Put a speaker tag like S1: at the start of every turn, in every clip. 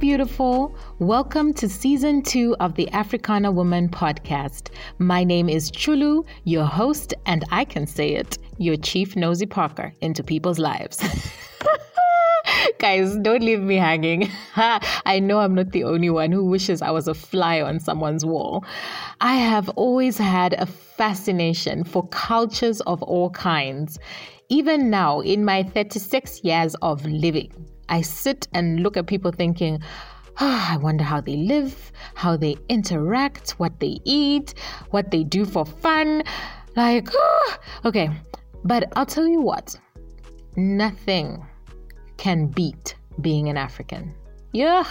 S1: beautiful. Welcome to season two of the Africana Woman podcast. My name is Chulu, your host, and I can say it, your chief nosy Parker into people's lives. Guys, don't leave me hanging. I know I'm not the only one who wishes I was a fly on someone's wall. I have always had a fascination for cultures of all kinds. Even now, in my 36 years of living, I sit and look at people thinking, oh, I wonder how they live, how they interact, what they eat, what they do for fun. Like, oh, okay. But I'll tell you what, nothing can beat being an African. Yeah.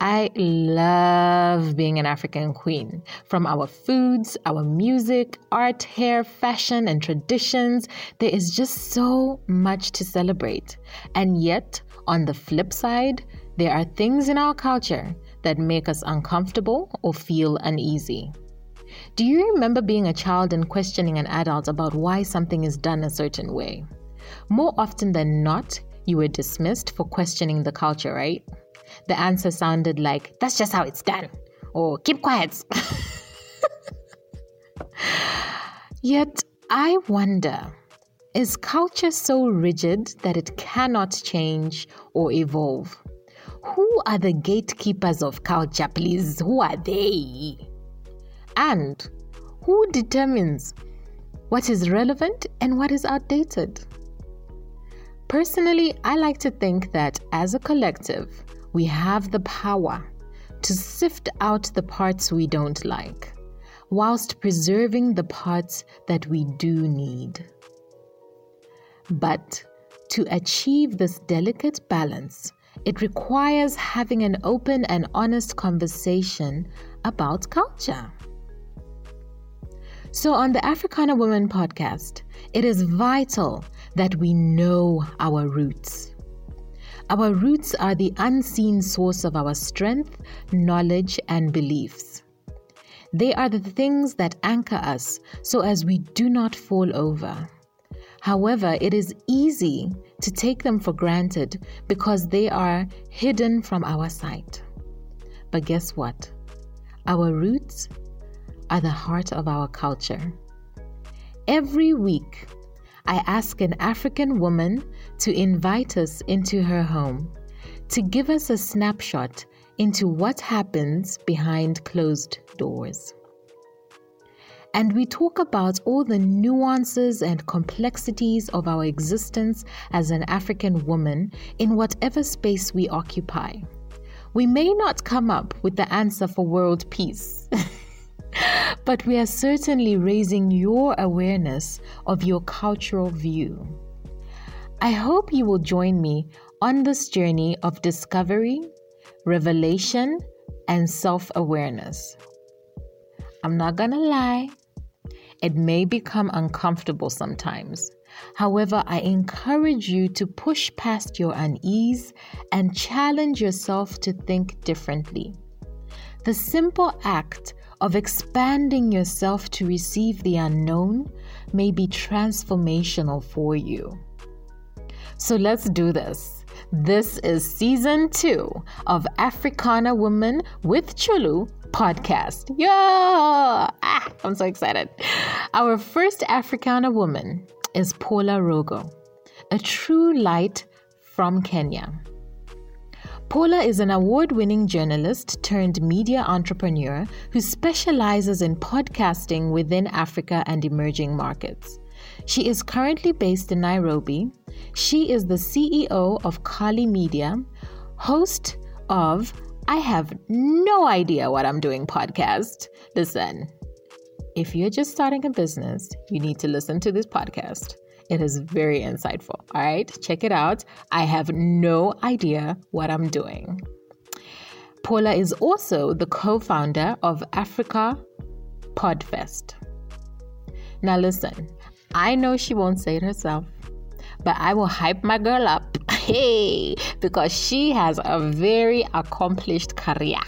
S1: I love being an African queen. From our foods, our music, art, hair, fashion, and traditions, there is just so much to celebrate. And yet, on the flip side, there are things in our culture that make us uncomfortable or feel uneasy. Do you remember being a child and questioning an adult about why something is done a certain way? More often than not, you were dismissed for questioning the culture, right? The answer sounded like, that's just how it's done, or keep quiet. Yet, I wonder is culture so rigid that it cannot change or evolve? Who are the gatekeepers of culture, please? Who are they? And who determines what is relevant and what is outdated? Personally, I like to think that as a collective, we have the power to sift out the parts we don't like, whilst preserving the parts that we do need. But to achieve this delicate balance, it requires having an open and honest conversation about culture. So, on the Africana Woman podcast, it is vital that we know our roots. Our roots are the unseen source of our strength, knowledge, and beliefs. They are the things that anchor us so as we do not fall over. However, it is easy to take them for granted because they are hidden from our sight. But guess what? Our roots are the heart of our culture. Every week, I ask an African woman to invite us into her home to give us a snapshot into what happens behind closed doors and we talk about all the nuances and complexities of our existence as an African woman in whatever space we occupy. We may not come up with the answer for world peace. but we are certainly raising your awareness of your cultural view. I hope you will join me on this journey of discovery, revelation, and self awareness. I'm not gonna lie, it may become uncomfortable sometimes. However, I encourage you to push past your unease and challenge yourself to think differently. The simple act of expanding yourself to receive the unknown may be transformational for you. So let's do this. This is season two of Africana Woman with Chulu podcast. Yeah! I'm so excited. Our first Africana woman is Paula Rogo, a true light from Kenya. Paula is an award winning journalist turned media entrepreneur who specializes in podcasting within Africa and emerging markets. She is currently based in Nairobi. She is the CEO of Kali Media, host of I have no idea what I'm doing podcast. Listen, if you're just starting a business, you need to listen to this podcast. It is very insightful. All right, check it out. I have no idea what I'm doing. Paula is also the co founder of Africa Podfest. Now, listen, I know she won't say it herself, but I will hype my girl up Hey, because she has a very accomplished career.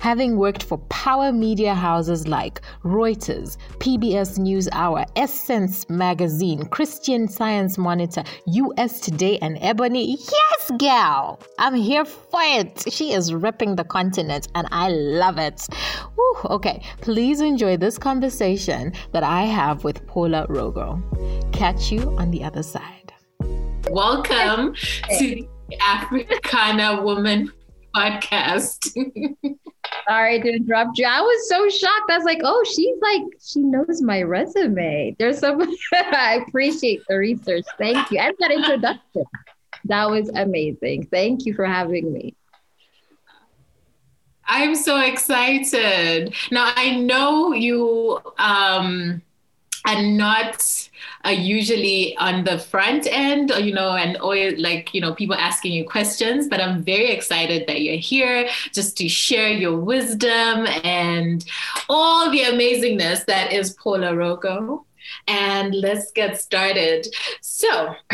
S1: Having worked for power media houses like Reuters, PBS NewsHour, Essence Magazine, Christian Science Monitor, US Today, and Ebony. Yes, gal! I'm here for it. She is ripping the continent, and I love it. Woo, okay, please enjoy this conversation that I have with Paula Rogo. Catch you on the other side.
S2: Welcome to the Africana Woman podcast.
S3: Sorry to interrupt you. I was so shocked. I was like, oh, she's like, she knows my resume. There's some, I appreciate the research. Thank you. And that introduction. That was amazing. Thank you for having me.
S2: I'm so excited. Now, I know you um, are not uh, usually on the front end, you know, and always like, you know, people asking you questions. But I'm very excited that you're here just to share your wisdom and all the amazingness that is Paula Rogo. And let's get started. So,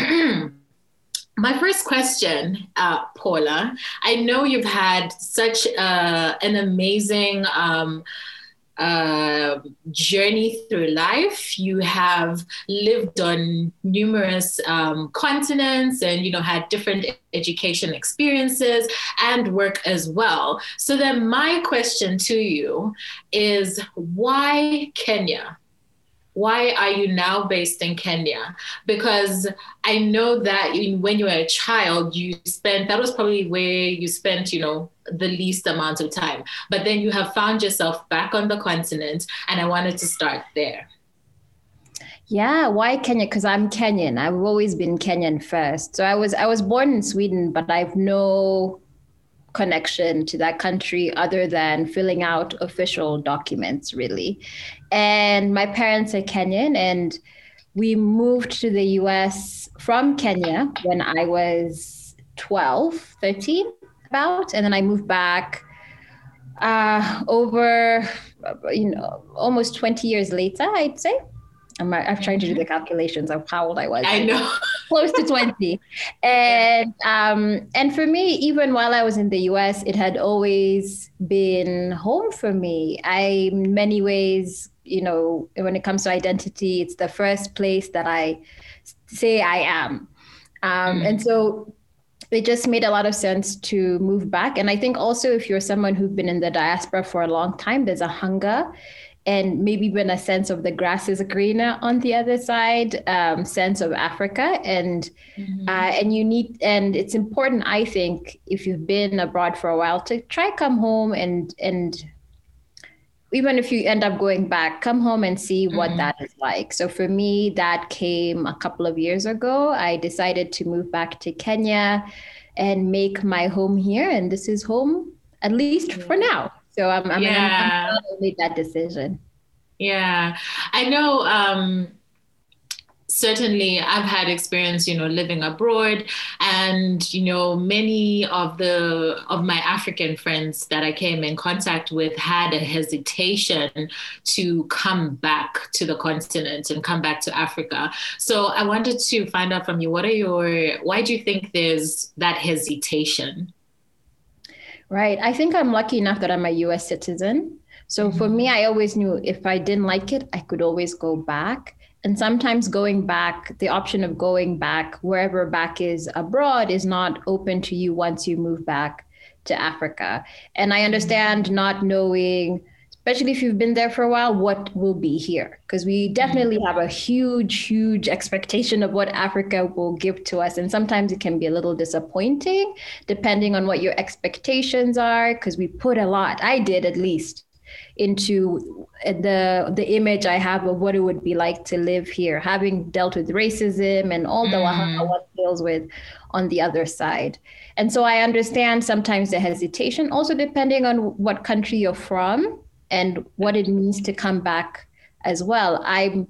S2: my first question, uh, Paula, I know you've had such uh, an amazing um, uh, journey through life. You have lived on numerous um, continents and, you know, had different education experiences and work as well. So then my question to you is why Kenya? why are you now based in Kenya? Because I know that when you were a child, you spent, that was probably where you spent, you know, the least amount of time. But then you have found yourself back on the continent, and I wanted to start there.
S3: Yeah, why Kenya? Because I'm Kenyan. I've always been Kenyan first. So I was I was born in Sweden, but I've no connection to that country other than filling out official documents, really. And my parents are Kenyan, and we moved to the US from Kenya when I was 12, 13, about. And then I moved back uh, over, you know, almost 20 years later, I'd say. I'm, I'm trying to do the calculations of how old I was.
S2: I know.
S3: Close to 20. And um, and for me, even while I was in the US, it had always been home for me. I in many ways, you know, when it comes to identity, it's the first place that I say I am. Um, mm. And so it just made a lot of sense to move back. And I think also if you're someone who's been in the diaspora for a long time, there's a hunger and maybe even a sense of the grass is greener on the other side um, sense of africa and mm-hmm. uh, and you need and it's important i think if you've been abroad for a while to try come home and and even if you end up going back come home and see what mm-hmm. that is like so for me that came a couple of years ago i decided to move back to kenya and make my home here and this is home at least for now so I'm, I'm, yeah. I'm, I'm made that decision.
S2: Yeah, I know. Um, certainly, I've had experience, you know, living abroad, and you know, many of the of my African friends that I came in contact with had a hesitation to come back to the continent and come back to Africa. So I wanted to find out from you, what are your? Why do you think there's that hesitation?
S3: Right. I think I'm lucky enough that I'm a US citizen. So mm-hmm. for me, I always knew if I didn't like it, I could always go back. And sometimes going back, the option of going back wherever back is abroad is not open to you once you move back to Africa. And I understand mm-hmm. not knowing especially if you've been there for a while, what will be here? Because we definitely have a huge, huge expectation of what Africa will give to us. And sometimes it can be a little disappointing depending on what your expectations are, because we put a lot, I did at least, into the the image I have of what it would be like to live here, having dealt with racism and all the mm. what deals with on the other side. And so I understand sometimes the hesitation, also depending on what country you're from and what it means to come back as well. I'm,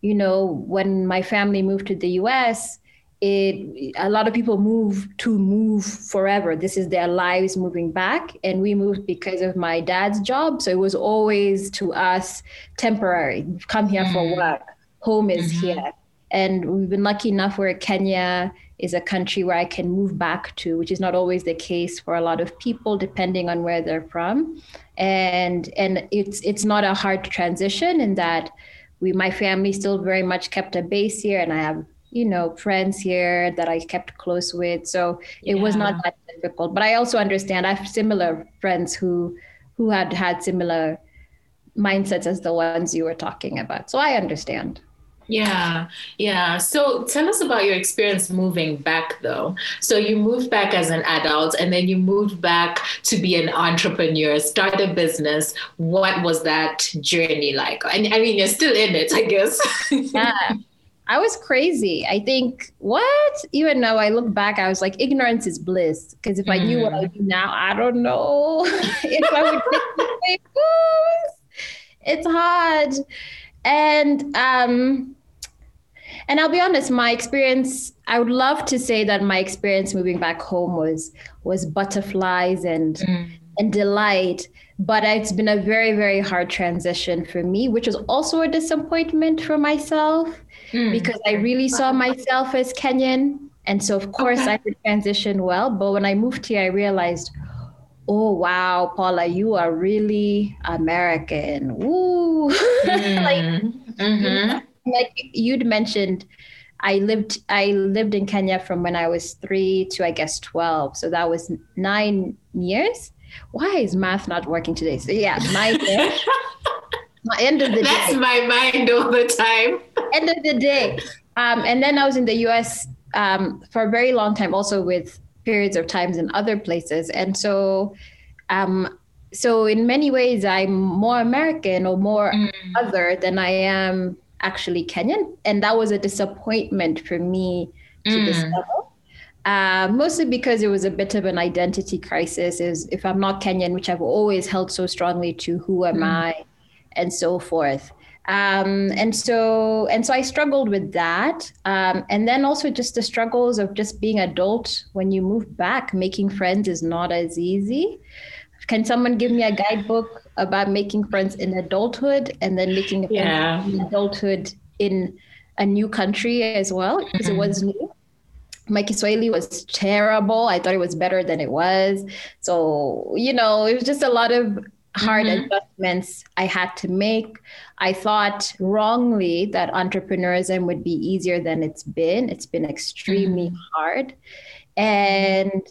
S3: you know, when my family moved to the US, it a lot of people move to move forever. This is their lives moving back, and we moved because of my dad's job. So it was always to us temporary. Come here mm-hmm. for work. Home is mm-hmm. here, and we've been lucky enough. We're Kenya is a country where I can move back to, which is not always the case for a lot of people, depending on where they're from. And and it's it's not a hard transition in that we my family still very much kept a base here, and I have you know friends here that I kept close with. So it yeah. was not that difficult. But I also understand I have similar friends who who had had similar mindsets as the ones you were talking about. So I understand.
S2: Yeah, yeah. So tell us about your experience moving back, though. So you moved back as an adult and then you moved back to be an entrepreneur, start a business. What was that journey like? And I mean, you're still in it, I guess.
S3: yeah. I was crazy. I think what even though I look back, I was like, ignorance is bliss. Because if mm. I knew what I mm. do now, I don't know if I would the way It's hard, and um, and I'll be honest, my experience. I would love to say that my experience moving back home was was butterflies and mm. and delight but it's been a very very hard transition for me which was also a disappointment for myself mm. because I really saw myself as Kenyan. And so, of course, okay. I could transition well. But when I moved here, I realized, oh, wow, Paula, you are really American. Woo. Mm. like, mm-hmm. like you'd mentioned, I lived I lived in Kenya from when I was three to I guess twelve. So that was nine years. Why is math not working today? So yeah, nine years.
S2: end of the That's day. That's my mind all the time.
S3: end of the day. Um, and then I was in the US um, for a very long time, also with periods of times in other places. And so, um, so in many ways, I'm more American or more mm. other than I am actually Kenyan. And that was a disappointment for me to mm. discover. Uh, mostly because it was a bit of an identity crisis. Is if I'm not Kenyan, which I've always held so strongly to, who am mm. I? And so forth. Um, and so and so I struggled with that, um, and then also just the struggles of just being adult when you move back. Making friends is not as easy. Can someone give me a guidebook about making friends in adulthood and then making a yeah. in adulthood in a new country as well because mm-hmm. it was new my Kiswahili was terrible. I thought it was better than it was. So, you know, it was just a lot of hard mm-hmm. adjustments I had to make. I thought wrongly that entrepreneurism would be easier than it's been. It's been extremely mm-hmm. hard. And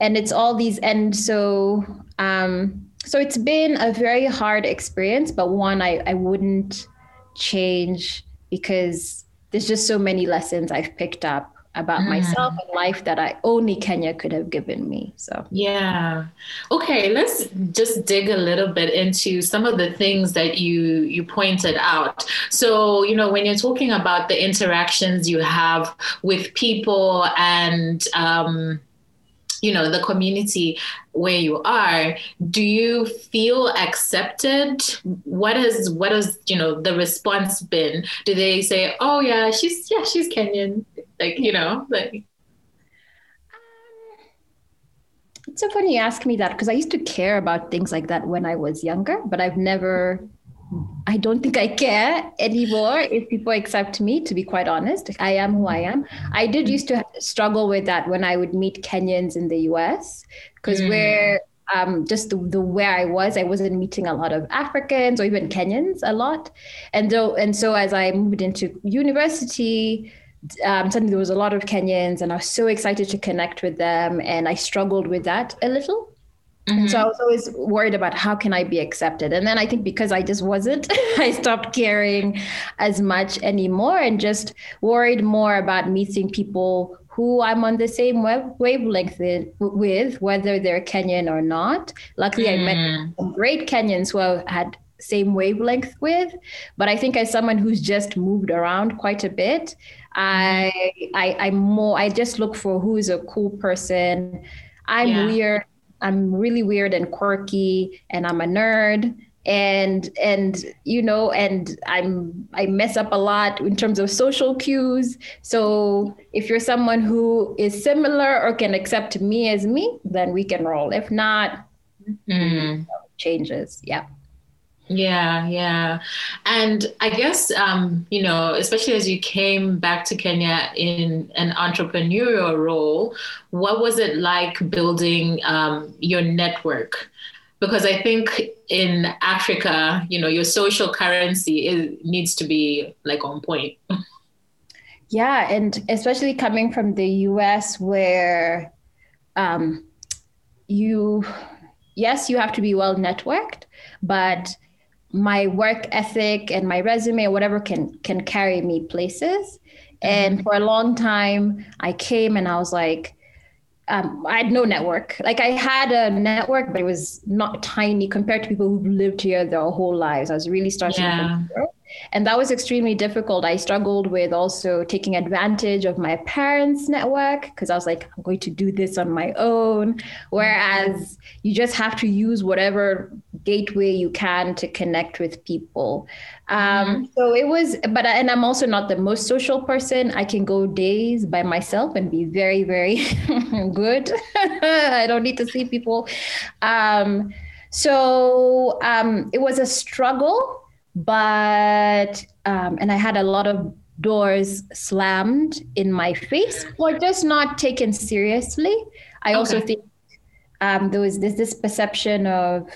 S3: and it's all these and so um so it's been a very hard experience, but one I, I wouldn't change because there's just so many lessons I've picked up about mm. myself and life that I only Kenya could have given me. So,
S2: yeah. Okay, let's just dig a little bit into some of the things that you you pointed out. So, you know, when you're talking about the interactions you have with people and um you know the community where you are do you feel accepted what is what has you know the response been do they say oh yeah she's yeah she's kenyan like you know like
S3: it's so funny you ask me that because I used to care about things like that when I was younger, but I've never I don't think I care anymore if people accept me, to be quite honest. I am who I am. I did used to struggle with that when I would meet Kenyans in the US, because mm. where um, just the, the where I was, I wasn't meeting a lot of Africans or even Kenyans a lot. And so, and so as I moved into university, um, suddenly there was a lot of Kenyans, and I was so excited to connect with them. And I struggled with that a little. Mm-hmm. And so I was always worried about how can I be accepted. And then I think because I just wasn't, I stopped caring as much anymore and just worried more about meeting people who I'm on the same wave- wavelength with, whether they're Kenyan or not. Luckily, mm. I met mm. some great Kenyans who I had same wavelength with. But I think as someone who's just moved around quite a bit, I, I I'm more. I just look for who is a cool person. I'm yeah. weird I'm really weird and quirky and I'm a nerd and and you know and i'm i mess up a lot in terms of social cues so if you're someone who is similar or can accept me as me then we can roll if not mm. changes yeah
S2: Yeah, yeah. And I guess, um, you know, especially as you came back to Kenya in an entrepreneurial role, what was it like building um, your network? Because I think in Africa, you know, your social currency is, needs to be like on point.
S3: Yeah, and especially coming from the US where um, you, yes, you have to be well networked, but my work ethic and my resume or whatever can can carry me places and mm-hmm. for a long time i came and i was like um, I had no network. Like I had a network, but it was not tiny compared to people who've lived here their whole lives. I was really starting yeah. from zero. And that was extremely difficult. I struggled with also taking advantage of my parents' network because I was like, I'm going to do this on my own. Whereas you just have to use whatever gateway you can to connect with people. Um, mm-hmm. So it was, but, and I'm also not the most social person. I can go days by myself and be very, very good. I don't need to see people. Um, so um, it was a struggle but um, and I had a lot of doors slammed in my face or just not taken seriously. I okay. also think um, there was there's this perception of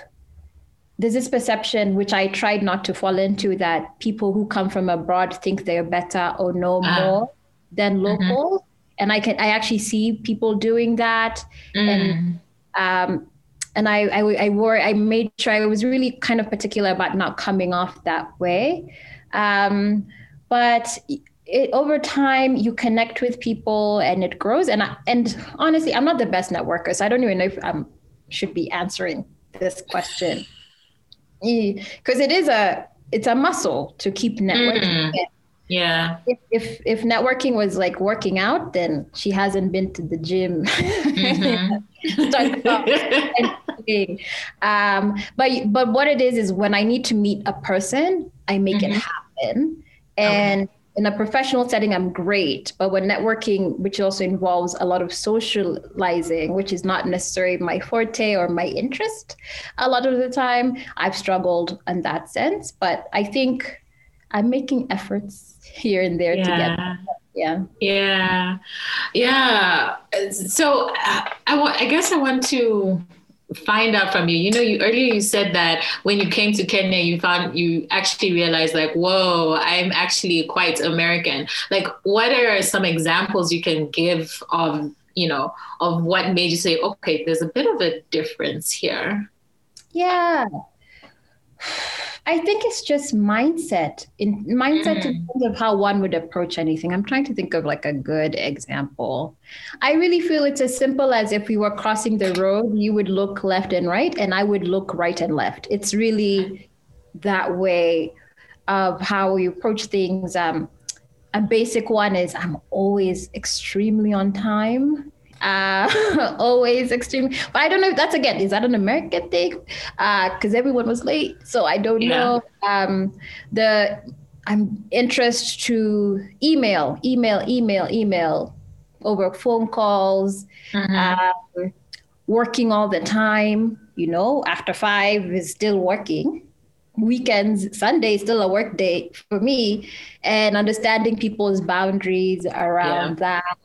S3: there's this perception which I tried not to fall into that people who come from abroad think they're better or know uh, more than mm-hmm. local. Mm-hmm. And I can I actually see people doing that. Mm. And um, and I, I, I wore, I made sure I was really kind of particular about not coming off that way. Um, but it, over time, you connect with people and it grows. And I, and honestly, I'm not the best networker, so I don't even know if I should be answering this question because it is a it's a muscle to keep networking. Mm.
S2: Yeah.
S3: If, if, if networking was like working out, then she hasn't been to the gym. Mm-hmm. um, but but what it is is when I need to meet a person, I make mm-hmm. it happen. And okay. in a professional setting, I'm great. But when networking, which also involves a lot of socializing, which is not necessarily my forte or my interest, a lot of the time I've struggled in that sense. But I think I'm making efforts here and there yeah. together. Yeah.
S2: Yeah. Yeah. So uh, I, i guess i want to find out from you. You know you earlier you said that when you came to kenya you found you actually realized like whoa i'm actually quite american. Like what are some examples you can give of you know of what made you say okay there's a bit of a difference here
S3: yeah I think it's just mindset in mindset mm. in terms of how one would approach anything. I'm trying to think of like a good example. I really feel it's as simple as if we were crossing the road, you would look left and right, and I would look right and left. It's really that way of how we approach things. Um, a basic one is I'm always extremely on time uh, always extreme. But I don't know if that's again, is that an American thing? Because uh, everyone was late. So I don't yeah. know. Um, the I'm interest to email, email, email, email over phone calls, mm-hmm. uh, working all the time, you know, after five is still working. Weekends, Sunday is still a work day for me, and understanding people's boundaries around yeah. that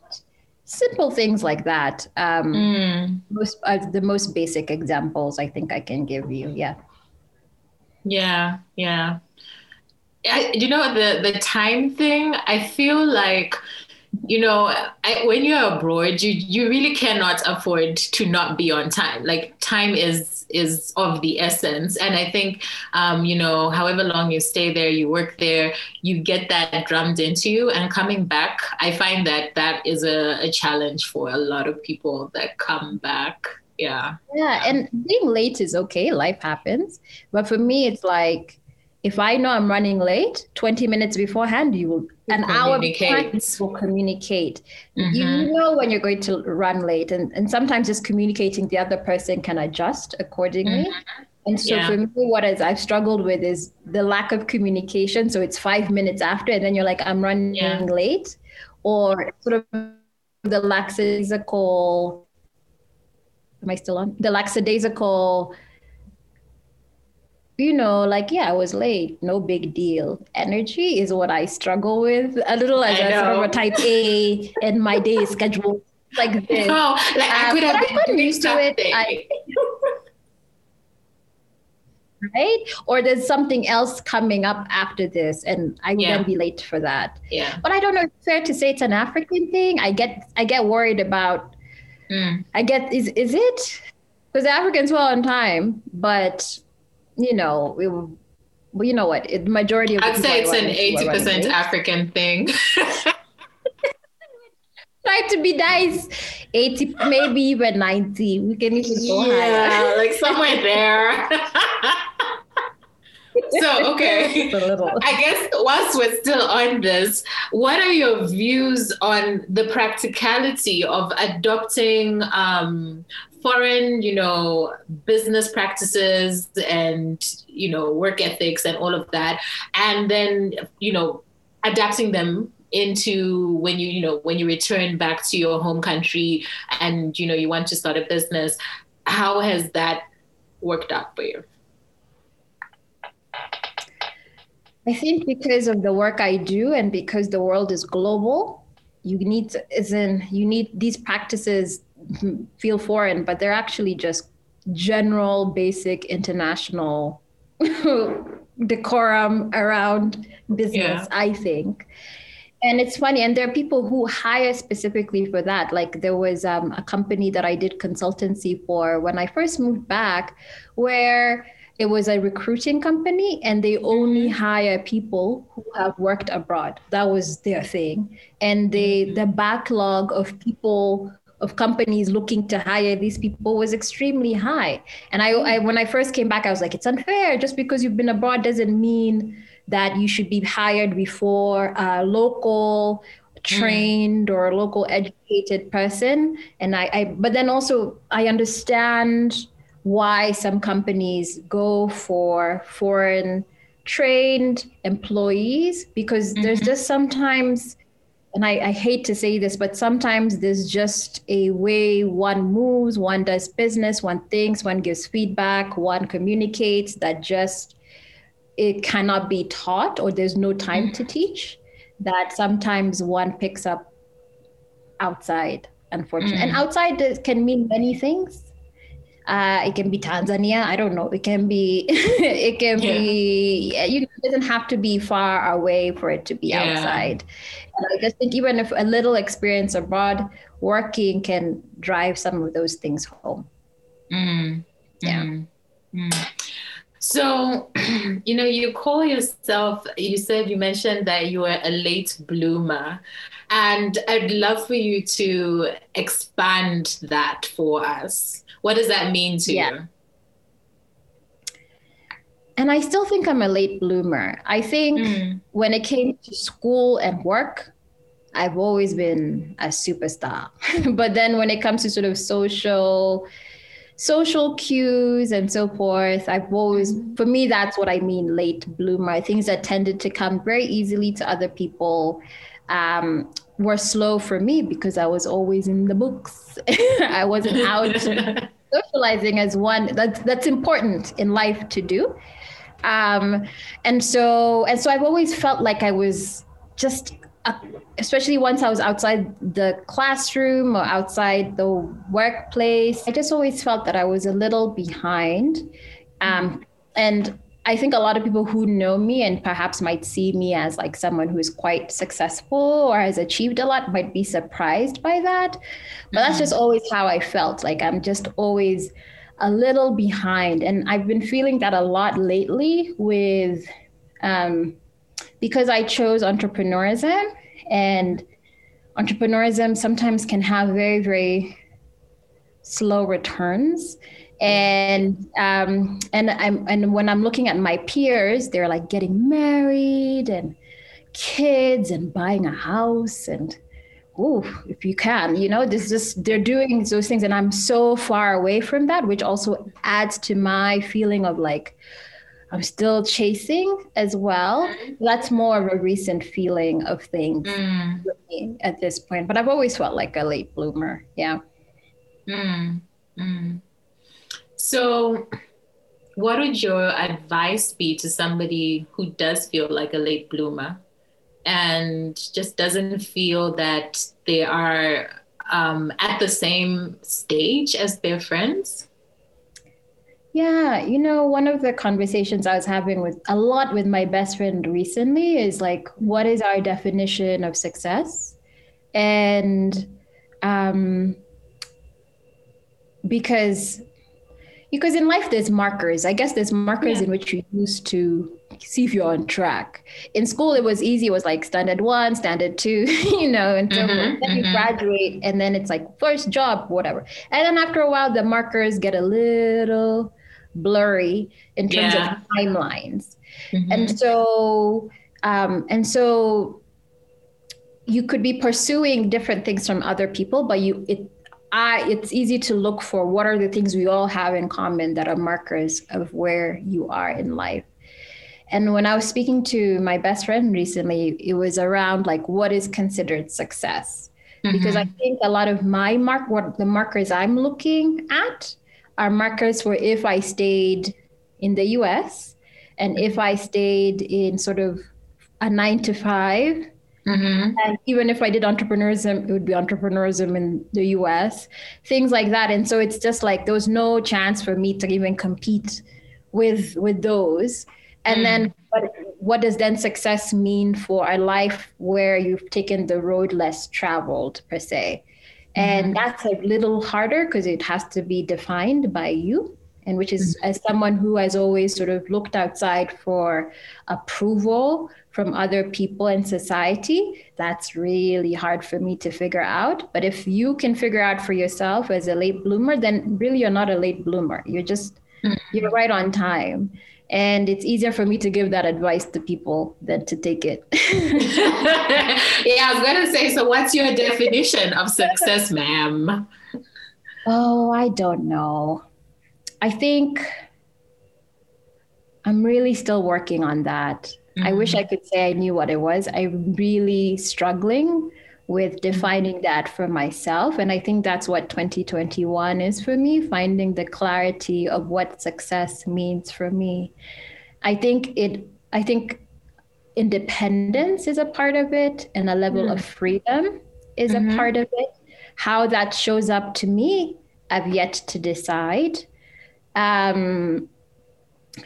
S3: simple things like that. Um, mm. Most uh, the most basic examples I think I can give you. Yeah.
S2: Yeah, yeah. I, you know the the time thing. I feel like you know, I, when you're abroad, you you really cannot afford to not be on time. Like time is is of the essence, and I think, um, you know, however long you stay there, you work there, you get that drummed into you. And coming back, I find that that is a, a challenge for a lot of people that come back. Yeah.
S3: Yeah, and being late is okay. Life happens, but for me, it's like if I know I'm running late, 20 minutes beforehand, you will an hour beforehand will communicate. Mm-hmm. You know when you're going to run late, and, and sometimes just communicating the other person can adjust accordingly. Mm-hmm. And so yeah. for me, what is I've struggled with is the lack of communication. So it's five minutes after, and then you're like, I'm running yeah. late, or sort of the lackadaisical. Am I still on? The lackadaisical you know, like, yeah, I was late, no big deal. Energy is what I struggle with a little as of a type A, and my day is scheduled like this.
S1: Oh, like I um, could have been gotten used to it. I,
S3: right? Or there's something else coming up after this, and I would yeah. then be late for that.
S1: Yeah.
S3: But I don't know. It's fair to say it's an African thing. I get I get worried about. Mm. I get is is it because Africans well on time, but you know, we, well, you know what? The majority of
S1: I'd say it's an eighty percent African thing.
S3: Try to be nice. 80, maybe even 90. We can even go yeah,
S1: higher. like somewhere there. so okay i guess whilst we're still on this what are your views on the practicality of adopting um, foreign, you know, business practices and, you know, work ethics and all of that. And then, you know, adapting them into when you, you know, when you return back to your home country and, you know, you want to start a business. How has that worked out for you?
S3: I think because of the work I do and because the world is global, you need to, is in you need these practices feel foreign, but they're actually just general, basic international decorum around business, yeah. I think. And it's funny, and there are people who hire specifically for that. Like there was um, a company that I did consultancy for when I first moved back, where it was a recruiting company and they only mm-hmm. hire people who have worked abroad that was their thing and they mm-hmm. the backlog of people of companies looking to hire these people was extremely high. And I, I, when I first came back, I was like, it's unfair. Just because you've been abroad doesn't mean that you should be hired before a local trained mm. or a local educated person. And I, I, but then also I understand why some companies go for foreign trained employees because mm-hmm. there's just sometimes and I, I, hate to say this, but sometimes there's just a way one moves, one does business, one thinks, one gives feedback, one communicates that just it cannot be taught or there's no time to teach. That sometimes one picks up outside, unfortunately. Mm. And outside can mean many things. Uh, it can be Tanzania. I don't know. It can be. it can yeah. be. You know, it doesn't have to be far away for it to be yeah. outside. I just think even if a little experience abroad, working can drive some of those things home.
S1: Mm. Yeah. Mm. Mm. So, you know, you call yourself, you said you mentioned that you were a late bloomer. And I'd love for you to expand that for us. What does that mean to yeah. you?
S3: And I still think I'm a late bloomer. I think mm. when it came to school and work, I've always been a superstar. but then when it comes to sort of social, social cues and so forth, I've always, mm-hmm. for me, that's what I mean late bloomer. Things that tended to come very easily to other people um, were slow for me because I was always in the books. I wasn't out socializing as one that's that's important in life to do. Um, and so and so I've always felt like I was just uh, especially once I was outside the classroom or outside the workplace, I just always felt that I was a little behind. Um, and I think a lot of people who know me and perhaps might see me as like someone who is quite successful or has achieved a lot might be surprised by that. But mm-hmm. that's just always how I felt. Like I'm just always a little behind. And I've been feeling that a lot lately with, um, because I chose entrepreneurism and entrepreneurism sometimes can have very, very slow returns and um, and I'm and when I'm looking at my peers, they're like getting married and kids and buying a house and oh, if you can, you know, this just they're doing those things, and I'm so far away from that, which also adds to my feeling of like I'm still chasing as well. Mm-hmm. That's more of a recent feeling of things mm. at this point, but I've always felt like a late bloomer. Yeah.
S1: Mm. Mm. So,
S2: what would your advice be to somebody who does feel like a late bloomer and just doesn't feel that they are um, at the same stage as their friends?
S3: Yeah, you know, one of the conversations I was having with a lot with my best friend recently is like, what is our definition of success? And um, because because in life there's markers i guess there's markers yeah. in which you use to see if you're on track in school it was easy it was like standard one standard two you know and so mm-hmm, then you mm-hmm. graduate and then it's like first job whatever and then after a while the markers get a little blurry in terms yeah. of timelines mm-hmm. and so um, and so you could be pursuing different things from other people but you it I, it's easy to look for what are the things we all have in common that are markers of where you are in life. And when I was speaking to my best friend recently, it was around like what is considered success. Mm-hmm. Because I think a lot of my mark, what the markers I'm looking at are markers for if I stayed in the US and if I stayed in sort of a nine to five Mm-hmm. And even if I did entrepreneurism, it would be entrepreneurism in the US, things like that. And so it's just like there was no chance for me to even compete with with those. And mm. then but what does then success mean for a life where you've taken the road less traveled per se? And mm-hmm. that's a little harder because it has to be defined by you and which is mm-hmm. as someone who has always sort of looked outside for approval from other people in society, that's really hard for me to figure out. But if you can figure out for yourself as a late bloomer, then really you're not a late bloomer. You're just mm-hmm. you're right on time. And it's easier for me to give that advice to people than to take it.
S2: yeah, I was gonna say, so what's your definition of success, ma'am?
S3: Oh, I don't know. I think I'm really still working on that. Mm-hmm. I wish I could say I knew what it was. I'm really struggling with mm-hmm. defining that for myself. And I think that's what 2021 is for me, finding the clarity of what success means for me. I think it, I think independence is a part of it and a level mm. of freedom is mm-hmm. a part of it. How that shows up to me, I've yet to decide. Um,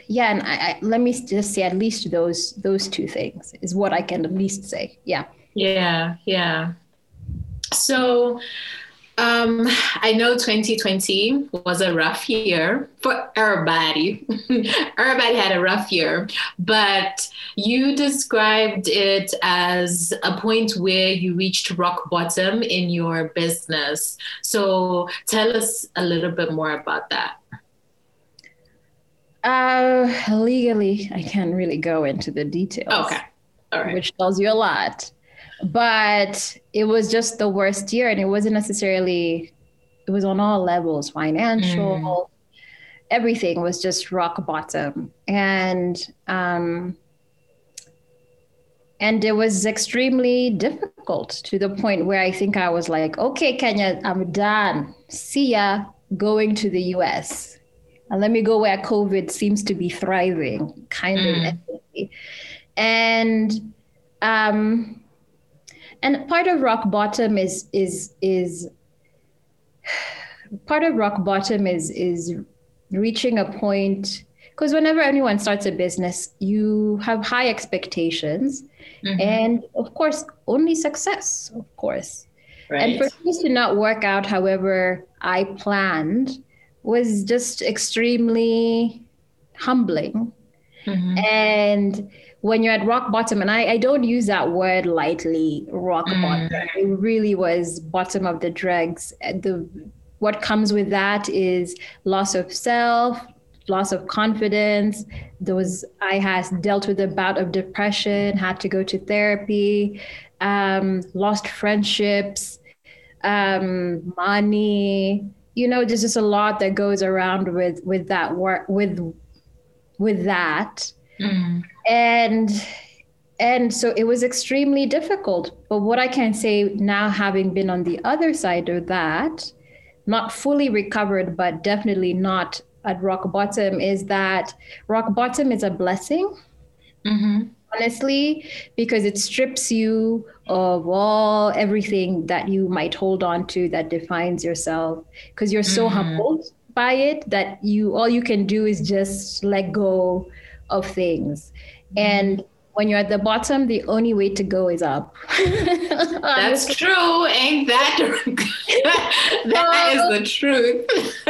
S3: yeah and I, I, let me just say at least those those two things is what i can at least say yeah
S2: yeah yeah so um, I know 2020 was a rough year for everybody. everybody had a rough year, but you described it as a point where you reached rock bottom in your business. So tell us a little bit more about that.
S3: Uh, legally, I can't really go into the details.
S2: Okay. All right.
S3: Which tells you a lot. But it was just the worst year, and it wasn't necessarily, it was on all levels financial, mm. everything was just rock bottom. And, um, and it was extremely difficult to the point where I think I was like, okay, Kenya, I'm done. See ya going to the US and let me go where COVID seems to be thriving, kind mm. of. And um, and part of rock bottom is is is part of rock bottom is is reaching a point because whenever anyone starts a business, you have high expectations, mm-hmm. and of course, only success, of course. Right. And for things to not work out however I planned, was just extremely humbling. Mm-hmm. And when you're at rock bottom, and I, I don't use that word lightly, rock mm. bottom. It really was bottom of the dregs. The what comes with that is loss of self, loss of confidence. Was I has dealt with a bout of depression, had to go to therapy, um, lost friendships, um, money, you know there's just a lot that goes around with with that work with with that mm. and and so it was extremely difficult but what i can say now having been on the other side of that not fully recovered but definitely not at rock bottom is that rock bottom is a blessing. Mm-hmm. Honestly, because it strips you of all everything that you might hold on to that defines yourself. Because you're so mm-hmm. humbled by it that you all you can do is just let go of things. Mm-hmm. And when you're at the bottom, the only way to go is up.
S2: That's true. Ain't that that is the truth.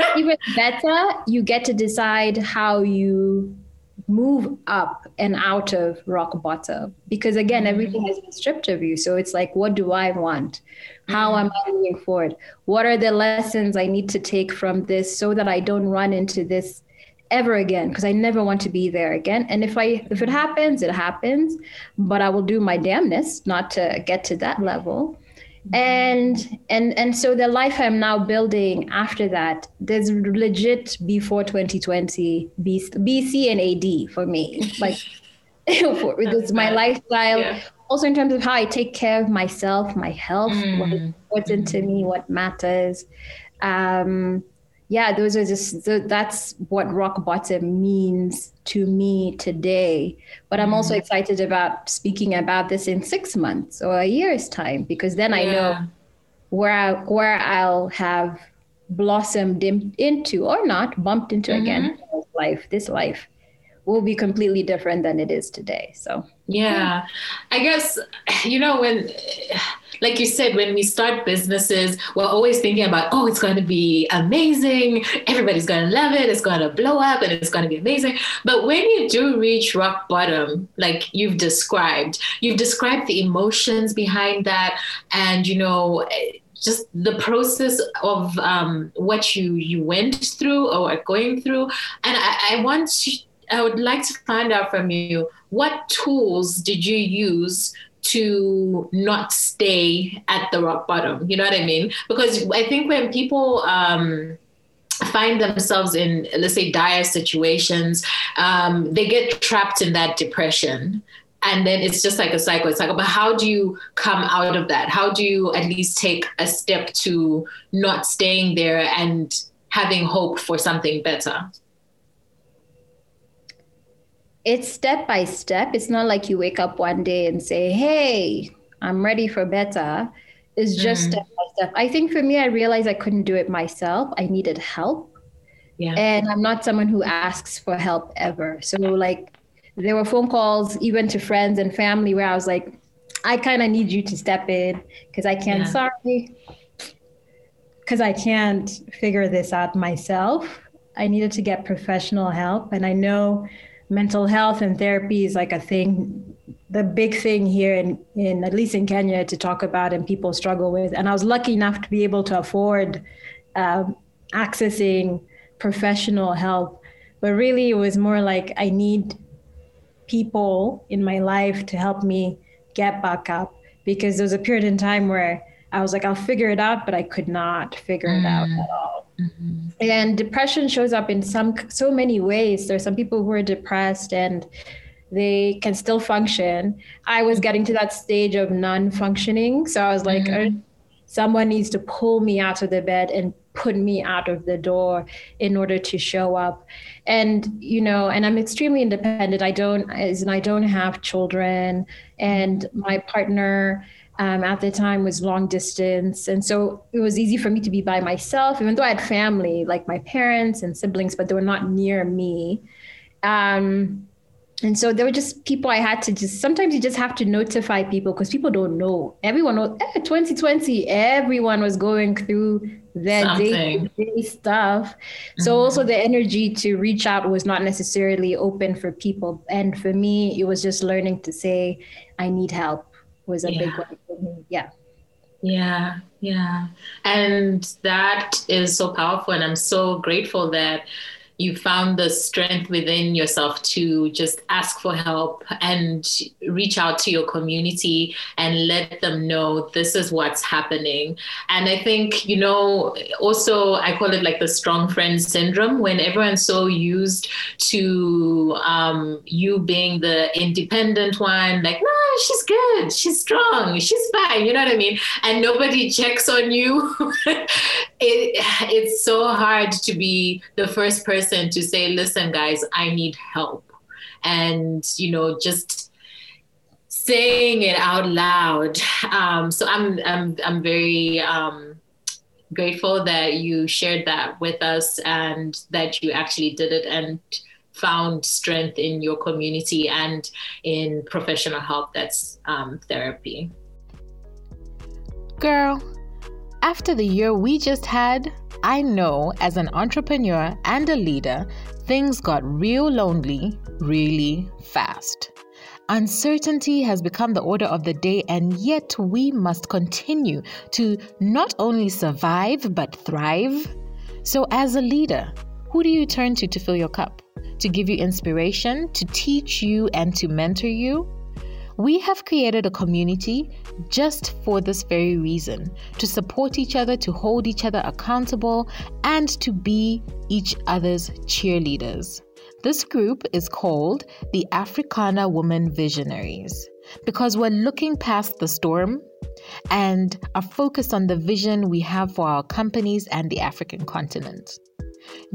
S3: even better, you get to decide how you move up and out of rock bottom because again mm-hmm. everything has been stripped of you so it's like what do i want how mm-hmm. am i moving forward what are the lessons i need to take from this so that i don't run into this ever again because I never want to be there again. And if I if it happens, it happens, but I will do my damnness not to get to that level. And and and so the life I'm now building after that, there's legit before 2020 BC and AD for me. Like for it's my lifestyle. Yeah. Also in terms of how I take care of myself, my health, mm. what, what's into me, what matters. Um, yeah, those are just that's what rock bottom means to me today. But I'm also mm-hmm. excited about speaking about this in six months or a year's time because then yeah. I know where I, where I'll have blossomed into or not bumped into mm-hmm. again life. This life will be completely different than it is today. So
S2: yeah, yeah. I guess you know when like you said, when we start businesses, we're always thinking about, oh, it's going to be amazing. Everybody's going to love it. It's going to blow up and it's going to be amazing. But when you do reach rock bottom, like you've described, you've described the emotions behind that. And, you know, just the process of um, what you you went through or are going through. And I, I want to, I would like to find out from you what tools did you use to not stay at the rock bottom. You know what I mean? Because I think when people um, find themselves in, let's say, dire situations, um, they get trapped in that depression. And then it's just like a cycle. It's like, but how do you come out of that? How do you at least take a step to not staying there and having hope for something better?
S3: It's step by step. It's not like you wake up one day and say, hey, I'm ready for better. It's just mm-hmm. step by step. I think for me, I realized I couldn't do it myself. I needed help. Yeah. And I'm not someone who asks for help ever. So, like, there were phone calls, even to friends and family, where I was like, I kind of need you to step in because I can't, yeah. sorry, because I can't figure this out myself. I needed to get professional help. And I know mental health and therapy is like a thing the big thing here in, in at least in kenya to talk about and people struggle with and i was lucky enough to be able to afford um, accessing professional help but really it was more like i need people in my life to help me get back up because there was a period in time where i was like i'll figure it out but i could not figure mm. it out mm. at all Mm-hmm. And depression shows up in some so many ways. There's some people who are depressed and they can still function. I was getting to that stage of non-functioning, so I was like, mm-hmm. someone needs to pull me out of the bed and put me out of the door in order to show up and you know and i'm extremely independent i don't and i don't have children and my partner um, at the time was long distance. And so it was easy for me to be by myself, even though I had family, like my parents and siblings, but they were not near me. Um, and so there were just people I had to just sometimes you just have to notify people because people don't know. Everyone knows eh, 2020, everyone was going through their day stuff. Mm-hmm. So also the energy to reach out was not necessarily open for people. And for me, it was just learning to say, I need help was a yeah. big one for me. Yeah.
S2: Yeah, yeah. And that is so powerful. And I'm so grateful that you found the strength within yourself to just ask for help and reach out to your community and let them know this is what's happening. And I think, you know, also I call it like the strong friend syndrome when everyone's so used to um, you being the independent one, like, no, she's good, she's strong, she's fine, you know what I mean? And nobody checks on you. it, it's so hard to be the first person to say, listen, guys, I need help. And, you know, just saying it out loud. Um, so I'm, I'm, I'm very um, grateful that you shared that with us and that you actually did it and found strength in your community and in professional help that's um, therapy.
S1: Girl, after the year we just had, I know as an entrepreneur and a leader, things got real lonely really fast. Uncertainty has become the order of the day, and yet we must continue to not only survive but thrive. So, as a leader, who do you turn to to fill your cup? To give you inspiration, to teach you, and to mentor you? We have created a community just for this very reason to support each other, to hold each other accountable, and to be each other's cheerleaders. This group is called the Africana Women Visionaries because we're looking past the storm and are focused on the vision we have for our companies and the African continent.